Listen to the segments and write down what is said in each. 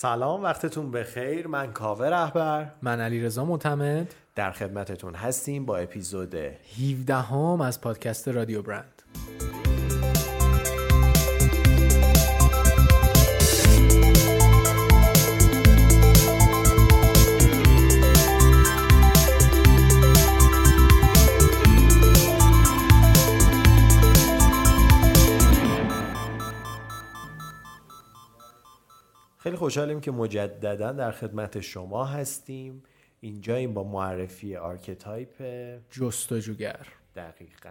سلام وقتتون بخیر. من کاوه رهبر. من علی رضا معتمد در خدمتتون هستیم با اپیزود 17 هم از پادکست رادیو برند. خوشحالیم که مجددا در خدمت شما هستیم. اینجا این با معرفی آرکتایپ جستجوگر. دقیقا.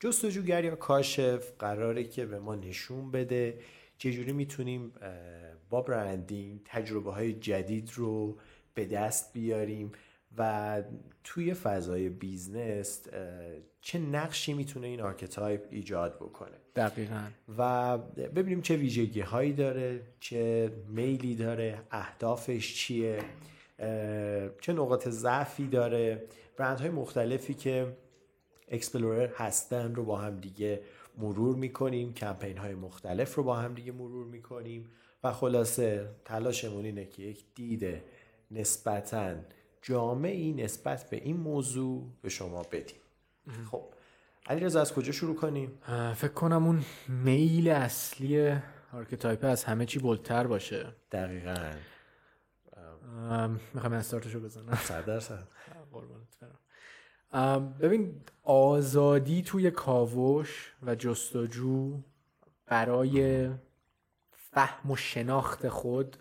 جستجوگر یا کاشف قراره که به ما نشون بده چجوری می‌تونیم با برندینگ تجربه های جدید رو به دست بیاریم و توی فضای بیزنس چه نقشی می‌تونه این آرکتایپ ایجاد بکنه. دقیقا. و ببینیم چه ویژگی هایی داره چه میلی داره اهدافش چیه چه نقاط ضعفی داره. برند های مختلفی که اکسپلورر هستن رو با هم دیگه مرور می‌کنیم کمپین های مختلف رو با هم دیگه مرور می‌کنیم و خلاصه تلاشمون اینه که یک دید نسبتاً جامعی نسبت به این موضوع به شما بدیم. خب. علی رضا از کجا شروع کنیم؟ فکر کنم اون میل اصلی آرکتایپ از همه چی بولدتر باشه. دقیقا. می‌خوام استارتشو بزنم. صد درصد. ببین آزادی توی کاوش و جستجو برای فهم و شناخت خود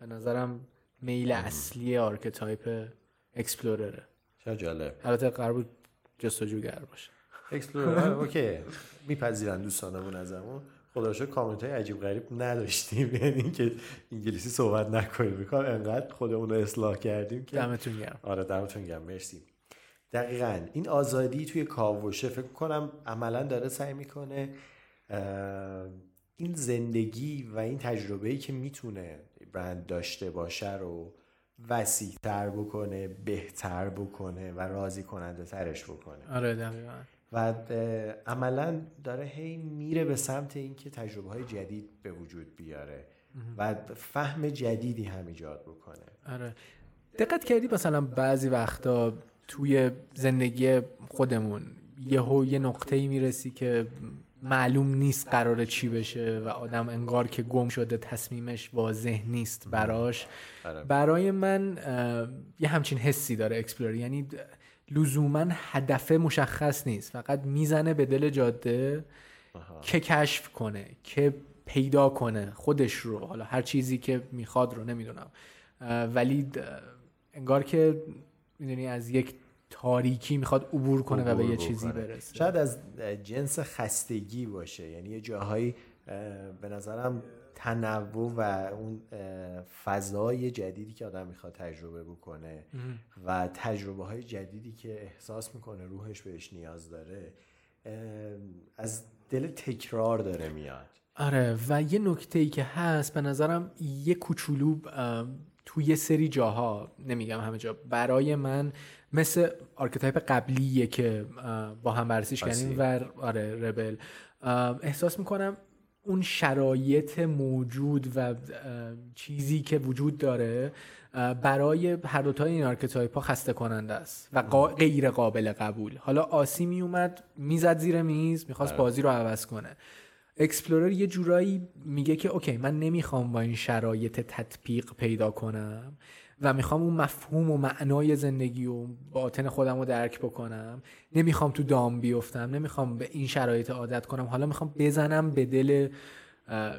به نظرم میل اصلی آرکتایپ explorer ه. چه جالب. البته قرار بود جستجوگر باشه. explorer okay. میپذیرن دوستانمون ازمون. خدا رو کامنت های عجیب غریب نداشتیم. یعنی که انگلیسی صحبت نکنیم. می‌کنم انقدر خودمون رو اصلاح کردیم که دمتون گرم. آره دمتون گرم. مرسی. دقیقا این آزادی توی کاوشه فکر کنم عملا داره سعی می‌کنه این زندگی و این تجربه‌ای که می‌تونه برند داشته باشه رو وسیع تر بکنه بهتر بکنه و راضی کننده ترش بکنه. آره دقیقا. و عملا داره هی میره به سمت اینکه تجربه های جدید به وجود بیاره و فهم جدیدی هم ایجاد بکنه. آره. دقت کردی مثلا بعضی وقتا توی زندگی خودمون یهو یه نقطه ای می‌رسی که معلوم نیست قراره چی بشه و آدم انگار که گم شده تصمیمش واضح نیست براش. آره. برای من یه همچین حسی داره explore یعنی لزوما هدف مشخص نیست. فقط می‌زنه به دل جاده که کشف کنه که پیدا کنه خودش رو. حالا هر چیزی که می‌خواد رو نمی‌دونم. ولی انگار که می‌دونی از یک تاریکی می‌خواد عبور کنه و به یه چیزی برسه. شاید از جنس خستگی باشه. یعنی یه جاهایی به نظرم تنوع و اون فضای جدیدی که آدم می‌خواد تجربه بکنه و تجربه های جدیدی که احساس می‌کنه روحش بهش نیاز داره از دل تکرار داره میاد. آره و یه نکته ای که هست به نظرم یه کوچولو توی یه سری جاها نمیگم همه جا برای من مثل آرکتایپ قبلیه که با هم بررسیش کردیم و آره rebel. احساس می‌کنم اون شرایط موجود و چیزی که وجود داره برای هر دوتای این آرکتایپ ها خسته کننده است و غیر قابل قبول. حالا عاصی می اومد می‌زد زیر میز می‌خواست بازی رو عوض کنه. explorer یه جورایی میگه که okay من نمی‌خوام با این شرایط تطبیق پیدا کنم. و می‌خوام اون مفهوم و معنای زندگی و باطن خودم رو درک بکنم. نمی‌خوام تو دام بیفتم نمی‌خوام به این شرایط عادت کنم. حالا می‌خوام بزنم به دل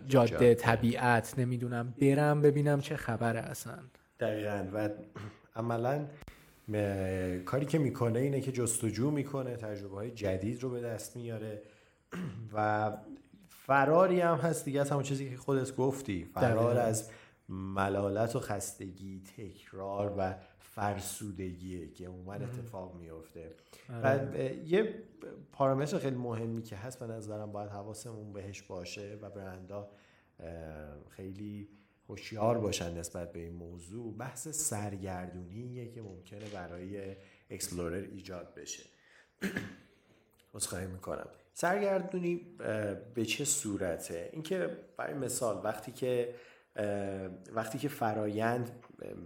جاده, طبیعت. نمی‌دونم برم ببینم چه خبره اصلا. دقیقا. و عملا کاری که می‌کنه اینه که جستجو می‌کنه تجربه های جدید رو به دست میاره. و فراری هم هست دیگه از همون چیزی که خودت گفتی. فرار از ملالت و خستگی تکرار و فرسودگیه که عموما اتفاق میفته و یه پارامتر خیلی مهمی که هست به نظرم باید حواسمون بهش باشه و برندا خیلی هوشیار باشن نسبت به این موضوع. بحث سرگردونیه که ممکنه برای اکسپلورر ایجاد بشه. عذرخواهی می‌کنم. سرگردونی به چه صورته؟ اینکه برای مثال وقتی که وقتی که فرایند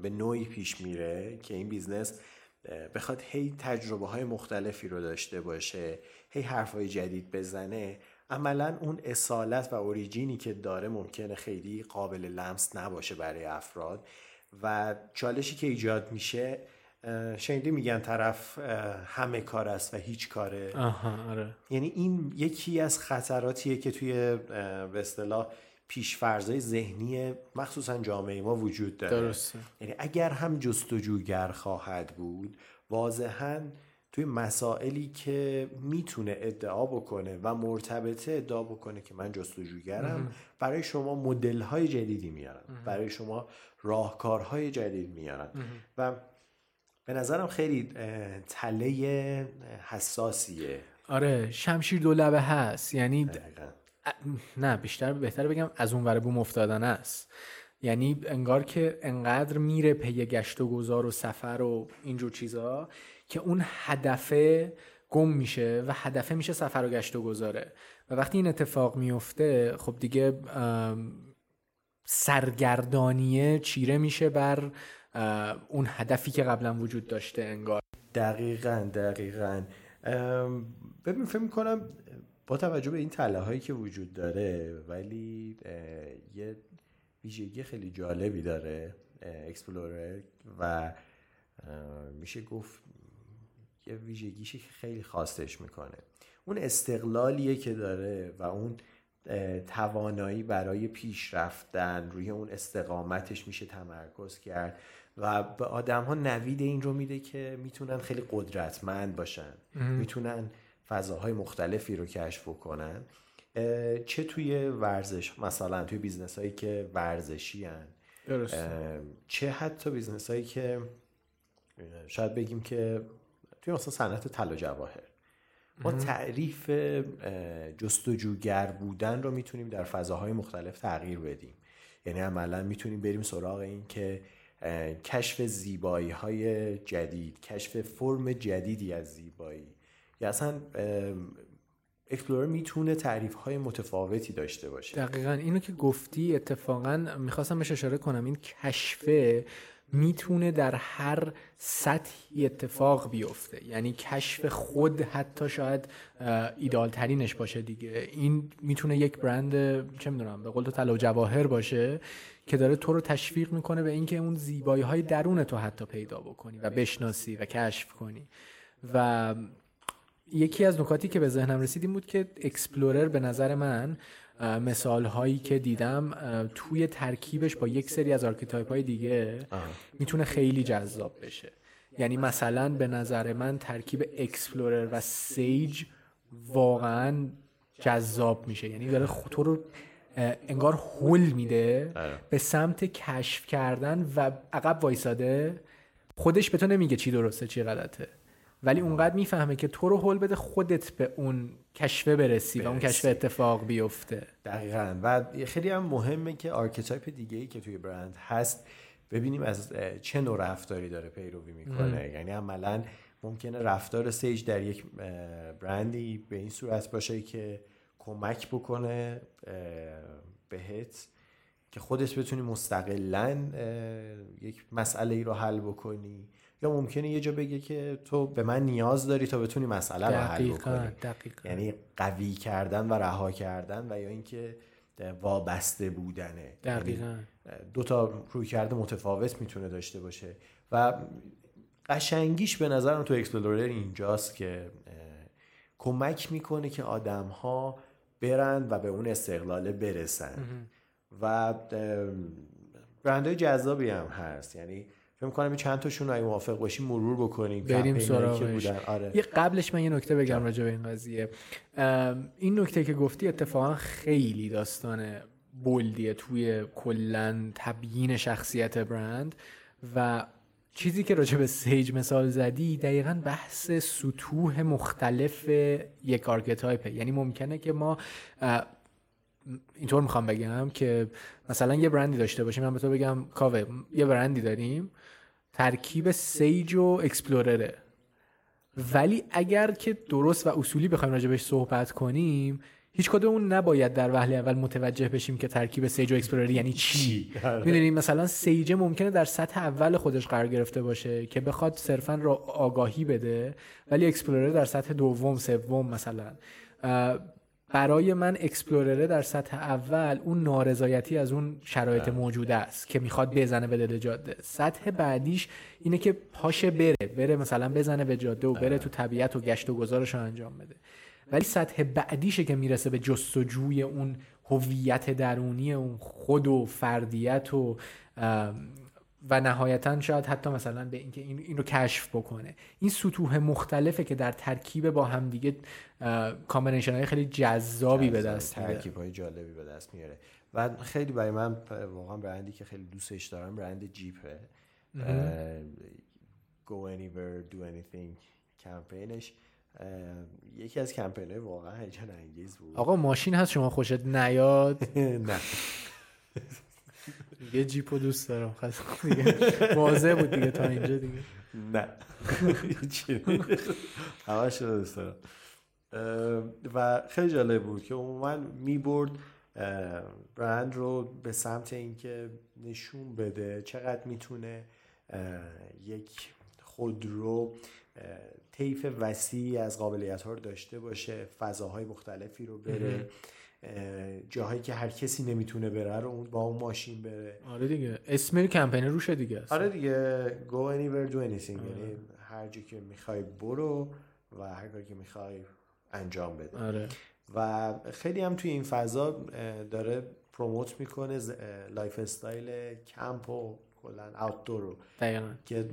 به نوعی پیش میره که این بیزنس بخواد هی تجربه های مختلفی رو داشته باشه هی حرفای جدید بزنه عملا اون اصالت و origin ی که داره ممکنه خیلی قابل لمس نباشه برای افراد و چالشی که ایجاد میشه شنیدی میگن طرف همه کار است و هیچ کاره آها آره. یعنی این یکی از خطراتیه که توی به اصطلاح پیشفرزای ذهنی مخصوصا جامعه ما وجود داره. درسته. یعنی اگر هم جستجوگر خواهد بود واضحا توی مسائلی که می‌تونه ادعا بکنه و مرتبطه ادعا بکنه که من جستجوگرم برای شما مدل های جدیدی میارن. برای شما راهکارهای جدید میارن. و به نظرم خیلی تله حساسیه. آره شمشیر دو لبه هست. یعنی نه بیشتر بهتر بگم از اون ور بوم افتادن است. یعنی انگار که انقدر میره پی گشت و گذار و سفر و اینجور چیزا که اون هدفه گم میشه و هدفه میشه سفر و گشت و گذاره. و وقتی این اتفاق میفته خب دیگه سرگردانیه چیره میشه بر اون هدفی که قبلا وجود داشته انگار. دقیقا دقیقا. ببین فکر می‌کنم با توجه به این تله هایی که وجود داره ولی یه ویژگی خیلی جالبی داره اکسپلورر و میشه گفت یه ویژگیشی که خیلی خواستش می‌کنه. اون استقلالیه که داره و اون توانایی برای پیش رفتن روی اون استقامتش میشه تمرکز کرد و به آدم ها نوید این رو میده که می‌تونن خیلی قدرتمند باشن. می‌تونن فضاهای مختلفی رو کشف کنن چه توی ورزش مثلا توی بیزنس هایی که ورزشی هن. چه حتی بیزنس هایی که شاید بگیم که توی مثلا صنعت طلا جواهر. ما تعریف جستجوگر بودن رو می‌تونیم در فضاهای مختلف تغییر بدیم. یعنی عملا می‌تونیم بریم سراغ این که کشف زیبایی های جدید کشف فرم جدیدی از زیبایی. یا اصلا اکسپلورر می‌تونه تعریف های متفاوتی داشته باشه. دقیقا. اینو که گفتی اتفاقا می‌خواستم بهش اشاره کنم. این کشفه می‌تونه در هر سطحی اتفاق بیفته. یعنی کشف خود حتی شاید ایدال ترینش باشه دیگه. این می‌تونه یک برند چه می‌دونم به قول تو طلا جواهر باشه که داره تو رو تشویق می‌کنه به اینکه اون زیبایی های درون تو حتی پیدا بکنی و بشناسی و کشف کنی. و یکی از نکاتی که به ذهنم رسید این بود که explorer به نظر من مثال هایی که دیدم توی ترکیبش با یک سری از آرکیتایپ های دیگه می‌تونه خیلی جذاب بشه. یعنی مثلا به نظر من ترکیب explorer و sage واقعا جذاب میشه. یعنی داره تو رو انگار هول میده آره. به سمت کشف کردن و عقب وایساده. خودش به تو نمیگه چی درسته چی غلطه. ولی اونقدر می‌فهمه که تو رو هول بده خودت به اون کشفه برسی, و اون کشف اتفاق بیفته. دقیقا. و خیلی هم مهمه که آرکتایپ دیگه ای که توی برند هست ببینیم از چه نوع رفتاری داره پیروی می‌کنه. یعنی عملا ممکنه رفتار سیج در یک برندی به این صورت باشه که کمک بکنه بهت که خودت بتونی مستقلا یک مسئله ای رو حل بکنی. یا ممکنه یه جا بگه که تو به من نیاز داری تا بتونی مسئله رو حل بکنی. دقیقا. یعنی قوی کردن و رها کردن و یا اینکه وابسته بودنه. دقیقا. یعنی دو تا روی کرده متفاوت می‌تونه داشته باشه. و قشنگیش به نظرم تو اکسپلورر اینجاست که کمک می‌کنه که آدم ها برن و به اون استقلاله برسن. و برندهای جذابی هم هست. یعنی فکر می‌کنم چند تاشون اگه موافق باشیم مرور بکنیم بریم سراغش. آره. یه قبلش من یه نکته بگم راجع به این قضیه. این نکته که گفتی اتفاقا خیلی داستان بولدیه توی کلا تبیین شخصیت برند و چیزی که راجع به sage مثال زدی دقیقا بحث سطوح مختلف یک آرکتایپه یعنی ممکنه که ما اینطور می‌خوام بگم که مثلا یه برندی داشته باشیم. من به تو بگم کاوه یه برندی داریم. ترکیب sage و explorer ه. ولی اگر که درست و اصولی بخوایم راجع بهش صحبت کنیم هیچ کدوم نباید در وهله اول متوجه بشیم که ترکیب sage و explorer یعنی چی. آره. می‌دونیم مثلا sage ممکنه در سطح اول خودش قرار گرفته باشه که بخواد صرفا آگاهی بده ولی explorer در سطح دوم سوم مثلا. برای من explorer ه در سطح اول اون نارضایتی از اون شرایط موجوده است که می‌خواد بزنه به دل جاده. سطح بعدیش اینه که پاشه بره بره مثلا بزنه به جاده و بره تو طبیعت و گشت و گذارش رو انجام بده. ولی سطح بعدیشه که می‌رسه به جستجوی اون هویت درونی اون خود و فردیت و و نهایتا شاید حتی مثلا به اینکه این, این رو کشف بکنه. این سطوح مختلفه که در ترکیب با همدیگه combination های خیلی جذابی به دست ترکیب های جالبی به دست میاره. و خیلی برای من واقعا برندی که خیلی دوستش دارم برند جیپه. Go anywhere do anything کمپینش. یکی از کمپین های واقعا هیجان انگیز بود. آقا ماشین هست شما خوشت نیاد؟ نه. یه جیپو دوست دارم. خلاص دیگه. واضح بود دیگه تا اینجا دیگه. نه. همش رو دوست دارم. و خیلی جالب بود که عموما می‌برد برند رو به سمت اینکه نشون بده چقدر می‌تونه یک خودرو طیف وسیعی از قابلیت ها رو داشته باشه فضاهای مختلفی رو بره. جاهایی که هر کسی نمی‌تونه بره رو اون با اون ماشین بره. آره دیگه. اسم کمپین روشه دیگه اصلا. آره دیگه. Go anywhere do anything. یعنی هر جا که می‌خوای برو و هر کاری که می‌خوای انجام بده. آره. و خیلی هم توی این فضا داره promote می‌کنه lifestyle camp و کلا outdoor رو. دقیقا. که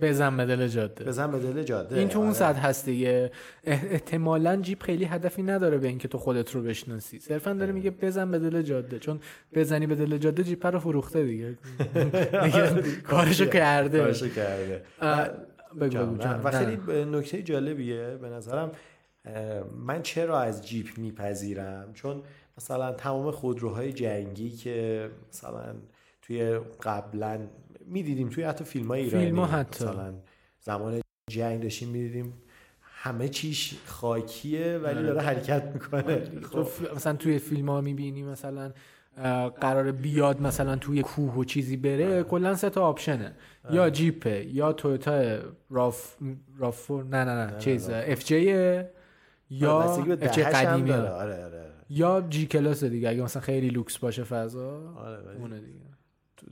بزن به دل جاده. بزن به دل جاده. این تو اون آره. سطح هست دیگه. اح- احتمالاً جیپ خیلی هدفی نداره به اینکه تو خودت رو بشناسی. صرفا داره میگه بزن به دل جاده. چون بزنی به دل جاده جیپ رو فروخته دیگه. کارشو کرده. کارشو کرده. و. خیلی نکته جالبیه به نظرم من چرا از جیپ میپذیرم؟ چون مثلا تمام خودروهای جنگی که مثلا توی قبلا می‌دیدیم توی حتی فیلم های ایرانی فیلم‌ها حتی. مثلا زمان جنگ داشتیم می‌دیدیم همه چیش خاکیه ولی آره. داره حرکت می‌کنه. ف- مثلا توی فیلم ها می‌بینی مثلا قرار بیاد مثلا توی کوه و چیزی بره کلا سه تا آپشنه. یا جیپه یا تویوتا راف رافور نه نه نه چیز اف جی یا اف قدیمی. آره آره آره. یا جی کلاس دیگه اگه مثلا خیلی لوکس باشه فضا آره اونه دیگه.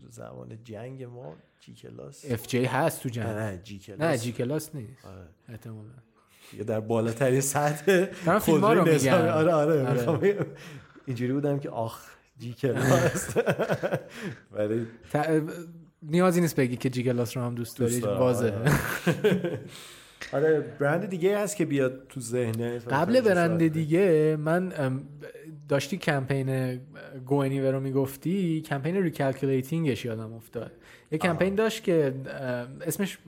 تو زمان جنگ ما جی کلاس اف جی هست تو جنگ. نه جی کلاس نه جی کلاس نیست. آره. احتمالاً. یا در بالاترین سطح فیلم‌ها رو میگم. آره آره, آره. اینجوری بودم که آخ G-Class ولی نیازی نیست بگی که G-Class رو هم دوست داری. واضحه. آره. برند دیگه هست که بیاد تو ذهنه قبل برند دیگه من داشتی کمپین گوینی رو می‌گفتی کمپین recalculatingش یادم افتاد. یه کمپین داشت که اسمش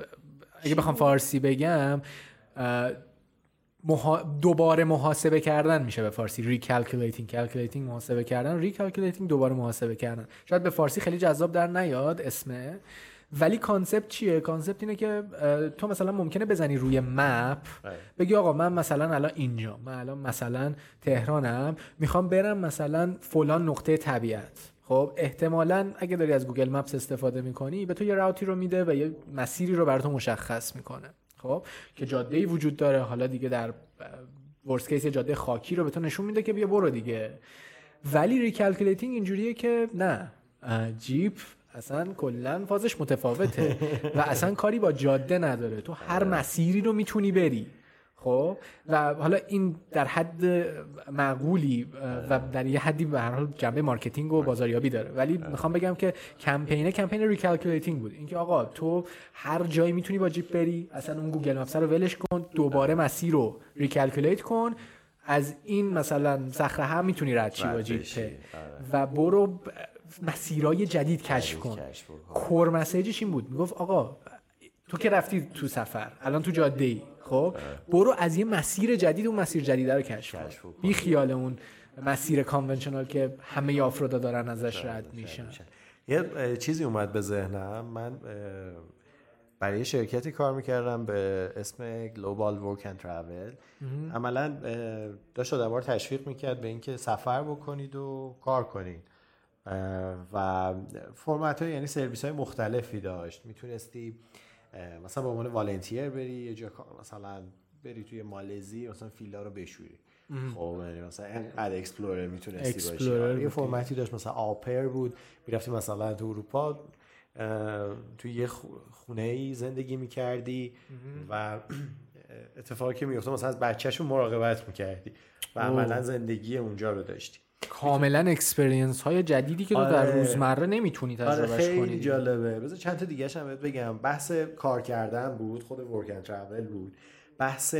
اگه بخوام فارسی بگم. دوباره محاسبه کردن میشه به فارسی. recalculating calculating محاسبه کردن. recalculating دوباره محاسبه کردن. شاید به فارسی خیلی جذاب در نیاد اسمه ولی concept چیه؟ concept اینه که تو مثلا ممکنه بزنی روی map بگی آقا من مثلا الان اینجا من الان مثلا تهرانم می‌خوام برم مثلا فلان نقطه طبیعت. خب احتمالا اگه داری از Google Maps استفاده می‌کنی به تو یه route ی رو میده و یه مسیری رو برات مشخص می‌کنه. خب که جاده ای وجود داره. حالا دیگه در worst case جاده خاکی رو به تو نشون میده که بیا برو دیگه. ولی recalculating اینجوریه که نه. جیپ اصلا کلا فازش متفاوته. و اصلا کاری با جاده نداره. تو هر مسیری رو می‌تونی بری. خب؟ و حالا این در حد معقولی اه، و در یه حدی به هر حال جنبه marketing و بازاریابی داره. ولی می‌خوام بگم که کمپینه کمپین recalculating بود. اینکه آقا تو هر جایی می‌تونی با جیپ بری اصلا اون Google Maps رو ولش کن دوباره مسیر رو recalculate کن. از این مثلا صخره هم می‌تونی رد شی با جیپ. و برو مسیرهای جدید کشف کن. core messageش این بود. می‌گفت آقا تو که رفتی تو سفر الان تو جاده ای خب برو از یه مسیر جدید اون مسیر جدید رو کشف کن. بی خیال اون مسیر کانونشنال که همه آفرودا دارن ازش رد میشن. یه چیزی اومد به ذهنم. من برای شرکتی کار می‌کردم به اسم Global Work and Travel. عملا داشت آدم تشویق می‌کرد به اینکه سفر بکنید و کار کنید. و فرمت های یعنی سرویس های مختلفی داشت. می‌تونستی مثلا به عنوان والنتیر بری یه جا مثلا بری توی مالزی مثلا فیل‌ها رو بشوری. خب یعنی مثلا as explorer می‌تونستی باشی. یه فرمتی داشت مثلا au pair بود. می‌رفتی مثلا تو اروپا توی یه خونه ای زندگی می‌کردی و اتفاقی که میفته مثلا از بچهشون مراقبت می‌کردی و عملا زندگی اونجا رو داشتی. کاملا experience های جدیدی که تو در آره. روزمره نمی‌تونی تجربهش آره خیلی کنی جالبه. بذار چند تا دیگه هم بگم. بحث کار کردن بود خود work and travel بود. بحث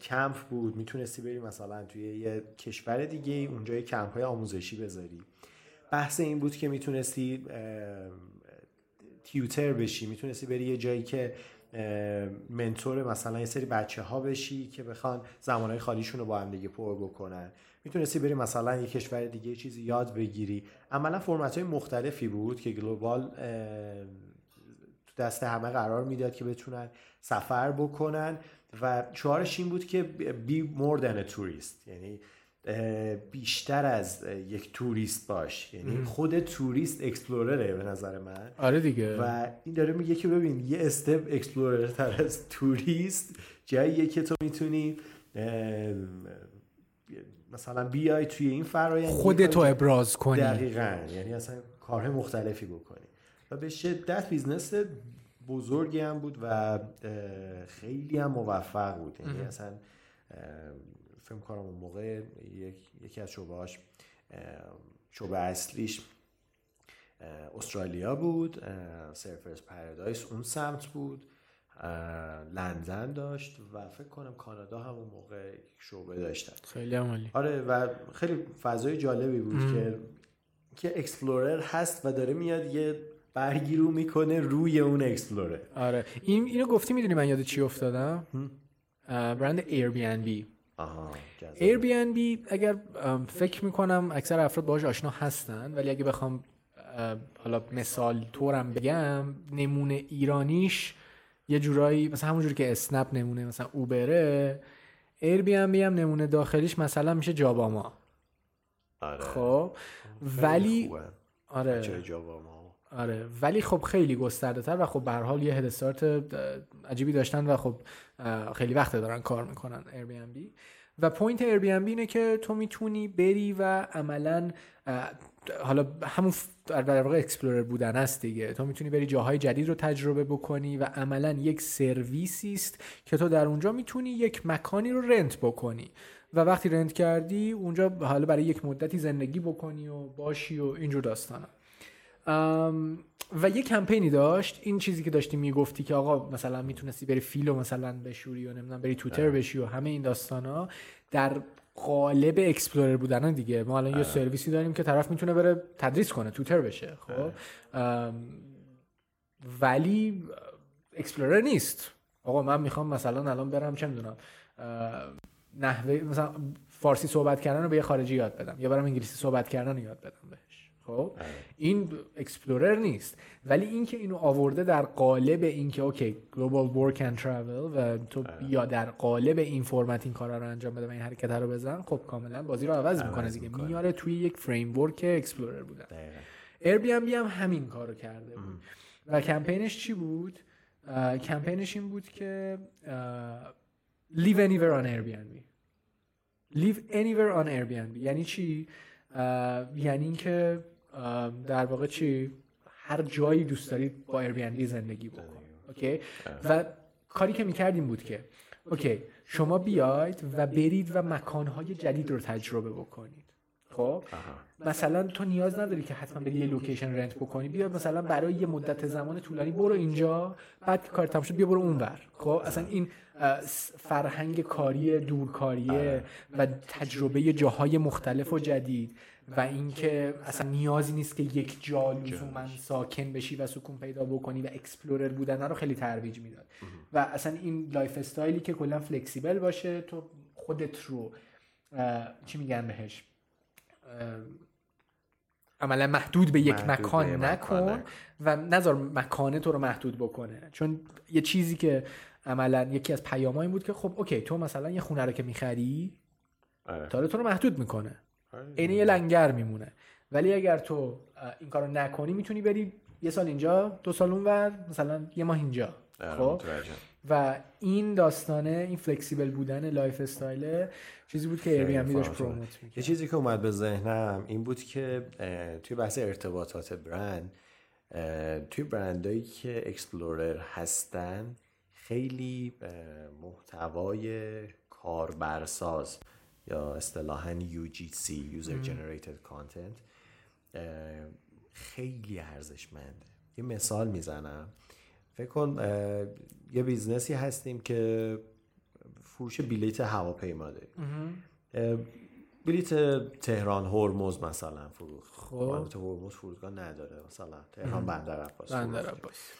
کمپ بود. می‌تونستی بری مثلا توی یه کشور دیگه اونجا یه کمپ های آموزشی بذاری. بحث این بود که می‌تونستی تیوتر بشی. می‌تونستی بری یه جایی که منتور مثلا یه سری بچه ها بشی که بخوان زمانهای خالیشون رو با هم دیگه پر بکنن. می‌تونستی بری مثلا یه کشور دیگه چیزی یاد بگیری. عملا فرمت های مختلفی بود که گلوبال تو دست همه قرار می‌داد که بتونن سفر بکنن و شعارش این بود که بی a tourist یعنی بیشتر از یک توریست باش. یعنی خود توریست explorerه به نظر من. آره دیگه. و این داره میگه که ببین یه step explorer تر از توریست جاییه که تو می‌تونی مثلا بیای توی این فرایند خودتو ابراز کنی. دقیقا. یعنی اصلا کارهای مختلفی بکنی. و به شدت business بزرگی هم بود و خیلی هم موفق بود. یعنی اصلا فکر کنم اون موقع یکی از شعبهاش شعبه اصلیش استرالیا بود. Surfers Paradise اون سمت بود. لندن داشت و فکر کنم کانادا همون موقع شعبه داشتن. خیلی عالی آره و خیلی فضای جالبی بود که که explorer هست و داره میاد یه برگی رو می‌کنه روی اون explorer. آره. این اینو گفتی می‌دونی من یاد چی افتادم؟ برند ایر بی ان بی ایر بی ان بی اگر فکر می‌کنم اکثر افراد باهاش آشنا هستن ولی اگه بخوام حالا مثال طورم بگم نمونه ایرانیش یه جورایی مثلا همونجوری که اسنپ نمونه مثلا Uberه Airbnb هم نمونه داخلیش مثلا میشه جاباما آره. خب ولی آره. جاباما آره. ولی خب خیلی گسترده تر و خب به هر حال یه head start عجیبی داشتن و خب خیلی وقت دارن کار می‌کنن ایر بی ام بی و پوینت بی اینه که تو می‌تونی بری و عملا حالا همون در واقع explorer بودن است دیگه. تو می‌تونی بری جاهای جدید رو تجربه بکنی و عملا یک سرویسی است که تو در اونجا می‌تونی یک مکانی رو rent بکنی. و وقتی rent کردی اونجا حالا برای یک مدتی زندگی بکنی و باشی و اینجور داستانا. و یه کمپینی داشت. این چیزی که داشتی می‌گفتی که آقا مثلا می‌تونستی بری فیلو مثلا بشوری و نمی‌دونم بری tutor بشی و همه این داستانا در قالب Explorer بودن دیگه. ما الان یه سرویسی داریم که طرف می‌تونه بره تدریس کنه tutor بشه خب؟ ولی Explorer نیست. آقا من می‌خوام مثلا الان برم چه می‌دونم نحوه مثلا فارسی صحبت کردن رو به یه خارجی یاد بدم یا برم انگلیسی صحبت کردن رو یاد بدم بهش. خب؟ این Explorer نیست. ولی اینکه اینو آورده در قالب اینکه okay Global Work and Travel بیا در قالب این فرمت این کارا رو انجام بده و این حرکت رو بزن خب کاملا بازی رو عوض می‌کنه دیگه. میاره توی یک framework Explorer بودن. Airbnb هم همین کارو کرده بود. و کمپینش چی بود؟ کمپینش این بود که live anywhere on Airbnb. Live anywhere on Airbnb. یعنی چی؟ یعنی اینکه در واقع چی؟ هر جایی دوست دارید با Airbnb زندگی بکن. okay و کاری که می‌کردیم بود که okay شما بیاید و برید و مکانهای جدید رو تجربه بکنید. خب؟ مثلا تو نیاز نداری که حتما بری یه location rent بکنی. بیا مثلا برای یه مدت زمان طولانی برو اینجا بعد کار تمام شد بیا برو اونور خب؟ اصلا این فرهنگ کاری دورکاریه آره. و تجربه جاهای مختلف و جدید. و اینکه اصلا نیازی نیست که یک جا من ساکن بشی و سکون پیدا بکنی و Explorer بودن رو خیلی ترویج می‌داد و اصلا این lifestyle ی که کلا flexible باشه تو خودت رو چی میگن بهش عملا محدود به یک محدود به مکان یک نکن. و نظر مکانه تو رو محدود بکنه چون یه چیزی که عملا یکی از پیام این بود که خب اوکی تو مثلا یه خونه رو که می‌خری آره. داره تو رو محدود می‌کنه آره. عین یه لنگر میمونه. ولی اگر تو این کارو نکنی می‌تونی بری یه سال اینجا دو سال اونور مثلا یه ماه اینجا. آره، خب. و این داستانه این flexible بودن lifestyle چیزی بود که Airbnb داشت فعال شده. promote یه می‌کرد چیزی که اومد به ذهنم این بود که توی بحث ارتباطات برند توی برندهایی که Explorer هستن خیلی محتوای کاربرساز. یا اصطلاحا UGC User Generated Content خیلی ارزشمنده. یه مثال می‌زنم. فکر کن یه business ی هستیم که فروش بلیت هواپیما داریم بلیت تهران هرمز مثلا فروخت. خب. هرمز فرودگاه نداره مثلا تهران بندر عباس بندر. عباس.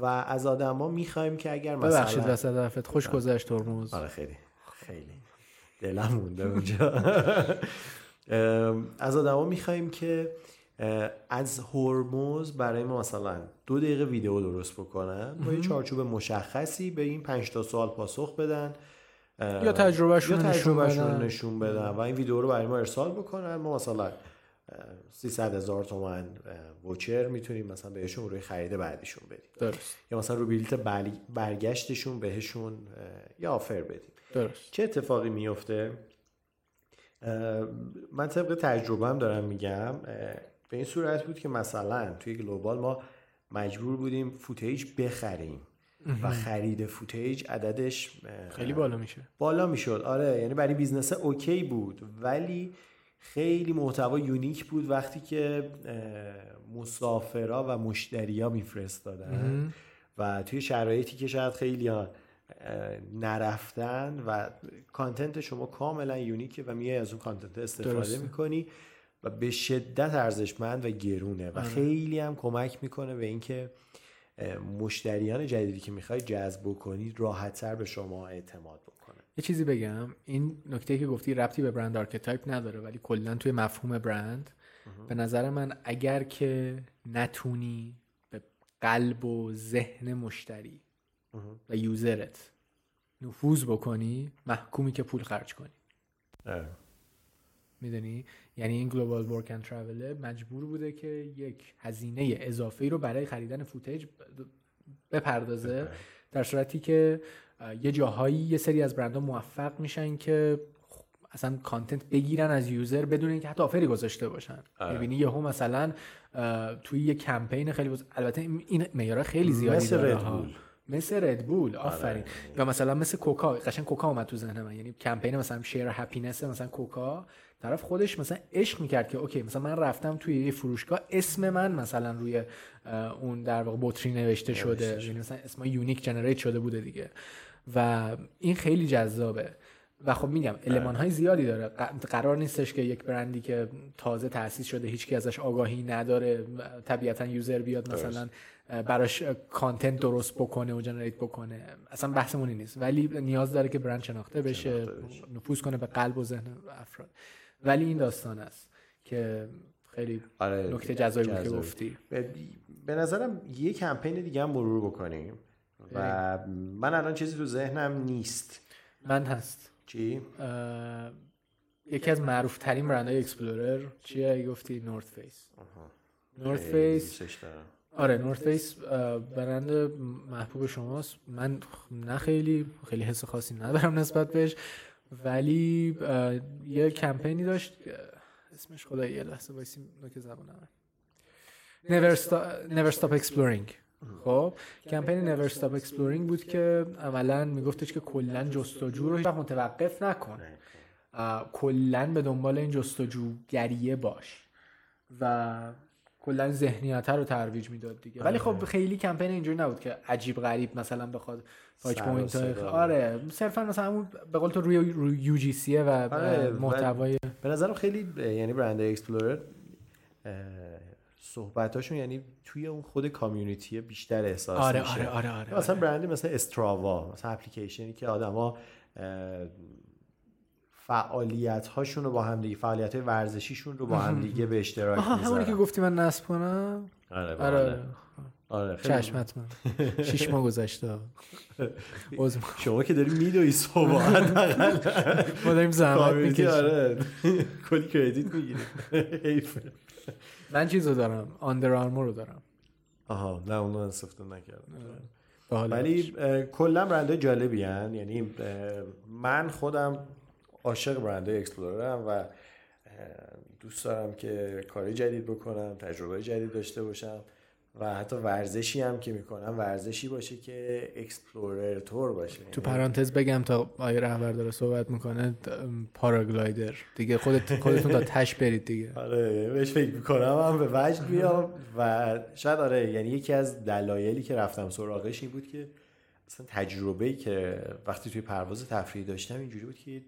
و از آدما می‌خوایم که اگر ببخشید مثلا وسط حرفت. خوش گذشت هرمز آره خیلی. خیلی. دلم مونده اونجا. از آدما می‌خوایم که از هرمز برای ما مثلا دو دقیقه ویدیو درست بکنن با یه چارچوب مشخصی به این پنج تا سوال پاسخ بدن. یا تجربهشون یا تجربهشون. نشون بدن و این ویدیو رو برای ما ارسال بکنن. ما مثلا 300 هزار تومن وچر می‌تونیم مثلا بهشون روی خرید بعدیشون بدیم. درست. یا مثلا رو بلیت بل- برگشتشون بهشون یه آفر بدیم. درست. چه اتفاقی میفته من طبق تجربه هم دارم میگم به این صورت بود که مثلا توی Global ما مجبور بودیم footage بخریم و خرید footage عددش خیلی بالا میشه. بالا می‌شد. آره یعنی برای business okay بود ولی خیلی محتوا unique بود وقتی که مسافرا و مشتریا میفرستادن و توی شرایطی که شاید خیلی نرفتن و content شما کاملا unique ه و میای از اون content استفاده درسته. می‌کنی و به شدت ارزشمند و گرونه و آره. خیلی هم کمک می‌کنه به اینکه مشتریان جدیدی که می‌خوای جذب بکنید راحتتر به شما اعتماد بکنن یه چیزی بگم این نکته که گفتی ربطی به برند archetype نداره ولی کلا توی مفهوم برند به نظر من اگر که نتونی به قلب و ذهن مشتری و user ت. نفوذ بکنی محکومی که پول خرج کنی. می‌دونی؟ یعنی این Global Work and مجبور بوده که یک هزینه اضافه رو برای خریدن footage ب- بپردازه. در صورتی که یه جاهایی یه سری از برندها موفق میشن که اصلا content بگیرن از user بدون اینکه حتی offer ی گذاشته باشن. آره. می‌بینی یهو مثلا توی یه کمپین خیلی بز... البته این- معیارها خیلی زیادی داره. مثل Red Bull آفرین. یا مثلا مثل Coca قشنگ Coca اومد تو ذهن من یعنی کمپین مثلا Share Happiness مثلا Coca. طرف خودش مثلا عشق می‌کرد که okay مثلا من رفتم توی یه فروشگاه اسم من مثلا روی اون در واقع بطری نوشته شده. یعنی مثلا اسم unique generate شده بوده دیگه. و این خیلی جذابه. و خب میگم المان های زیادی داره. قرار نیستش که یک برندی که تازه تاسیس شده هیچکی ازش آگاهی نداره. طبیعتا یوزر بیاد مثلا براش کانتنت درست بکنه و جنریت بکنه. اصلا بحثمون این نیست. ولی نیاز داره که برند شناخته بشه نفوذ کنه به قلب و ذهن افراد. ولی این داستان است که خیلی آره نکته جذابی بود که. گفتی. به, به نظرم یه کمپین دیگه هم مرور بکنیم. و من الان چیزی تو ذهنم نیست. من هست. چی؟ یکی از معروف ترین برندهای Explorer چیه؟ گفتی North Face North Face. آره North Face برند محبوب شماست. من نه خیلی خیلی حس خاصی ندارم نسبت بهش. ولی یه کمپینی داشت اسمش خدا یه لحظه وایسی نوک زبانم Never Stop, Never Stop Exploring. خب کمپین Never Stop Exploring بود که عملا میگفتش که کلا جستجو رو متوقف نکن. کلا به دنبال این جستجوگریه باش. و کلا ذهنیت رو ترویج می‌داد دیگه. ولی خب خیلی کمپین اینجوری نبود که عجیب غریب مثلا بخواد و point. آره. صرفا مثلا همون به قول تو روی UGC ه و آره، محتوای به نظرم خیلی یعنی برند Explorer صحبتاشون یعنی توی اون خود کامیونیتی بیشتر احساس آره میشه. آره آره آره, مثلا برندی مثل استراوا مثلا اپلیکیشنی که آدما فعالیت هاشون رو با هم دیگه فعالیت های ورزشیشون رو با هم دیگه به اشتراک آها می‌ذارن. همونی که گفتی من نصب کنم؟ آره آره. آره آره چشمت من شیش ماه گذشته. شما که داری میدوی صبح حداقل. ما داریم زحمت می‌کشیم. آره. کلی credit می‌گیری. حیفه. من چیز رو دارم. Under Armour رو دارم. آها نه اونو استفاده نکردم. ولی کلا برندهای جالبی هن. یعنی من خودم عاشق برندهای Explorer م و دوست دارم که کاری جدید بکنم تجربه جدید داشته باشم و حتی ورزشی هم که می‌کنم ورزشی باشه که Explorer طور باشه. تو پرانتز بگم تا آیه رهبر داره صحبت می‌کنه پاراگلایدر دیگه خودت خودتون تا تش برید دیگه. آره بهش فکر می‌کنم هم به وجد بیام و شاید آره یعنی یکی از دلایلی که رفتم سراغش این بود که اصلا تجربه که وقتی توی پرواز تفریحی داشتم اینجوری بود که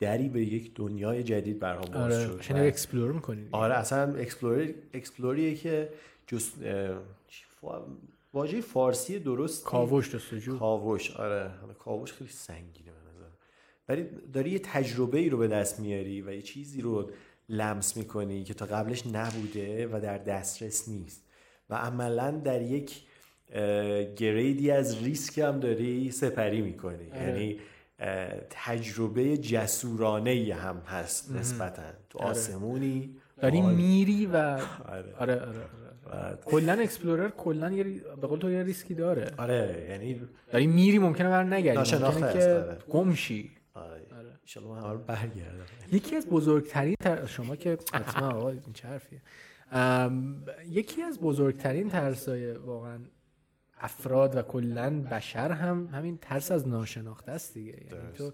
دری به یک دنیای جدید برام باز آره شد. و- explore می‌کنید. آره اصلا explore ی explore یه که فا- واژه فارسی درست کاوش جستجو کاوش آره. کاوش خیلی سنگینه به نظر. ولی داری یه تجربه ای رو به دست میاری و یه چیزی رو لمس می‌کنی که تا قبلش نبوده و در دسترس نیست. و عملا در یک گریدی از ریسک هم داری سپری می‌کنی. آره. یعنی تجربه جسورانه ای هم هست نسبتا. تو آره. آسمونی. داری حال- میری و آره. آره آره آره کلا explorer کلا یه به قول تو یه ریسکی داره. آره یعنی داری میری ممکنه بر نگردی ناشناخته ممکنه است، که آره. گم شی. آره. همه رو برگردم. یکی از بزرگترین تر... شما که حتما آقا این چه حرفیه. یکی از بزرگترین ترسای واقعا افراد و کلا بشر هم همین ترس از ناشناخته است دیگه. یعنی. تو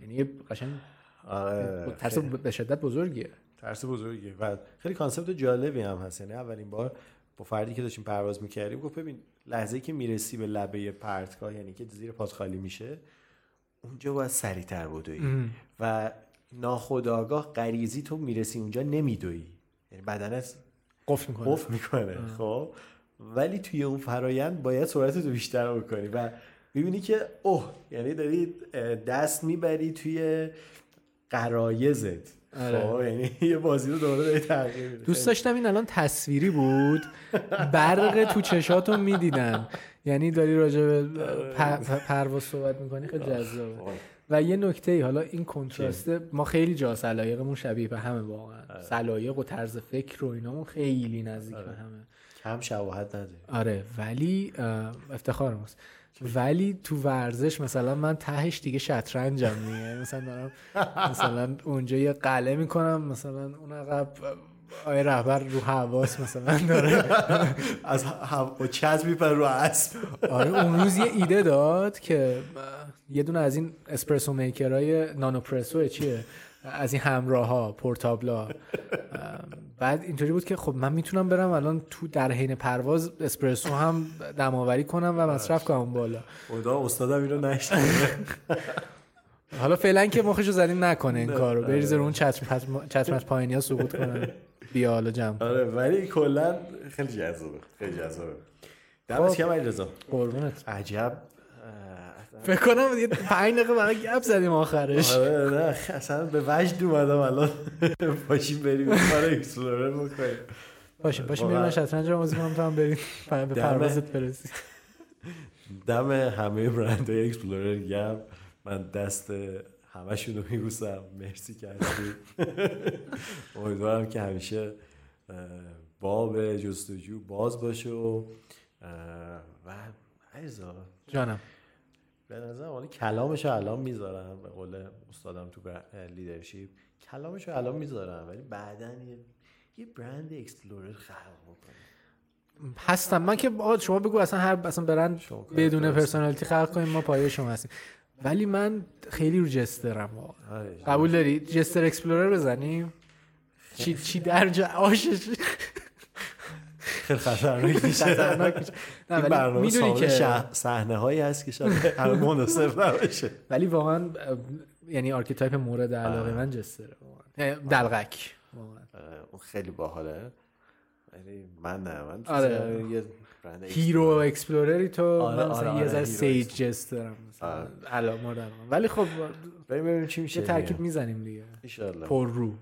یعنی قشنگ آره. ترس به شدت بزرگیه. ترس بزرگیه. و خیلی کانسپت جالبی هم هست. یعنی اولین بار با فردی که داشتیم پرواز می‌کردیم گفت ببین لحظه که می‌رسی به لبه پرتگاه یعنی که زیر پات خالی میشه اونجا باید سریعتر بدوی. و ناخداگاه غریزی تو می‌رسی اونجا نمیدوی. یعنی بدنت قفل می‌کنه. قفل می‌کنه. خب. ولی توی اون فرایند باید سرعت رو بیشتر بکنی و ببینی که اوه یعنی داری دست می‌بری توی قرایزت. آره. خب یعنی یه بازی رو دوباره داری تغییر دوست داشتم این الان تصویری بود. برق تو چشاتو می‌دیدن. یعنی داری راجع به پ- پرواز صحبت می‌کنی. خیلی جذابه. و یه نکته ای حالا این کنتراسته ما خیلی جا سلایقمون شبیه به همه واقعا. سلایق و طرز فکر و اینامون خیلی نزدیک به همه. کم شباهت نداری آره ولی افتخار ماست. ولی تو ورزش مثلا من تهش دیگه شطرنجم دیگه. مثلا دارم مثلا اونجا یه قله می‌کنم مثلا اون عقب آیه رهبر رو حواس مثلا داره. از هم با چز میپره رو اسب. آره اون روز یه ایده داد که یه دونه از این اسپرسو میکرهای نانو پرسو چیه؟ از این همراه ها پورتابلا بعد اینطوری بود که خب من می‌تونم برم الان تو در حین پرواز اسپرسو هم دماوری کنم و مصرف کنم بالا. خدا استادم اینو نشنیده حالا فعلا که مخشو زدیم نکنه این کارو. آره. بریزه رو اون چتر پس- چتر از پایینی ها سقوط کنه بیا حالا جمع. آره ولی کلا خیلی جذابه. خیلی جذابه. دمت خب. گرم علیرضا. قربونت. عجب. فکر کنم یه پنج دقیقه برای گپ زدیم آخرش. آره نه اصلا به وجد اومدم الان. پاشیم بریم کار explorer بکنیم. باشیم باشیم بریم شطرنج رو بازی کنم تو هم بریم. به. پروازت برسی دم همه برند های اکسپلورر گم من دست همشون رو میبوسم. مرسی کردی امیدوارم که همیشه باب جستجو باز باشه و و عزیزا. جانم. به نظر حالا کلامش رو الان می‌ذارم به قول استادم تو leadership کلامش رو الان می‌ذارم ولی بعدا یه, یه برند explorer خلق بکنم. هستم. من که شما بگو اصلا هر اصلا برند بدون. personality خلق کنیم ما پایه شما هستیم. ولی من خیلی رو jester م واقعا. آره. قبول داری؟ jester explorer بزنیم؟ چی چی در جا آشش. خیلی خطرناک میشه خطرناک میشه. نه، ولی برنامه می‌دونی که صحنه هایی هست که شاید همه مناسب نباشه. ولی واقعا یعنی archetype مورد علاقه من jester ه واقعا. یعنی دلقک اون خیلی باحاله. ولی من نه من آره. یه hero explorer ی تو آره، من مثلا آره، یه آره، ذره sage jest دارم مثلا. آره. علا مورد علاقه. ولی خب بریم ببینیم چی میشه ترکیب می‌زنیم دیگه. ایشالله پر رو.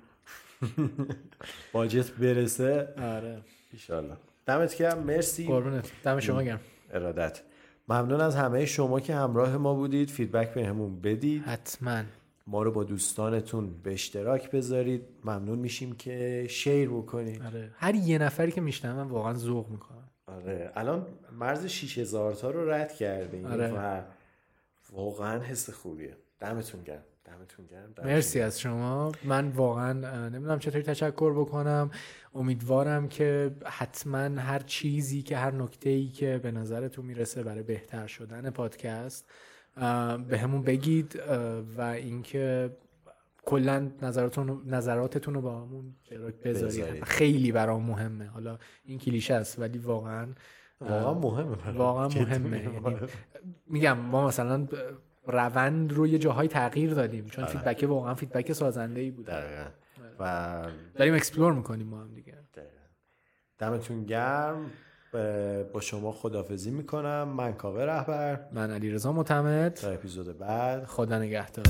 باجت برسه. آره. ایشالله دمت گرم مرسی. قربونت. دم شما گرم. ارادت. ممنون از همه شما که همراه ما بودید. فیدبک بهمون بدید. حتما. ما رو با دوستانتون به اشتراک بذارید. ممنون میشیم که شیر بکنید. آره. هر یه نفری که میشنم من واقعا ذوق می‌کنم. آره. الان مرز 6000 تا رو رد کردیم. آره. و واقعا حس خوبیه. دمتون گرم. دمتون گرم. دمتون مرسی از شما. من واقعا نمی‌دونم چطوری تشکر بکنم. امیدوارم که حتما هر چیزی که هر نکته ای که به نظرتون می‌رسه برای بهتر شدن پادکست بهمون بگید و اینکه کلا نظراتتون نظراتتون رو باهامون بذارید. خیلی برام مهمه. حالا این کلیشه است ولی واقعا واقعا مهمه. واقعا مهمه. میگم. یعنی میگم ما مثلا روند رو یه جاهای تغییر دادیم. چون feedback واقعا feedback سازنده ای بود و داریم اکسپلور می‌کنیم ما هم دیگه. دمتون گرم. با شما خدافزی می‌کنم. من کاوه رهبر. من علی رضا معتمد تا اپیزود بعد. خدا نگهدار.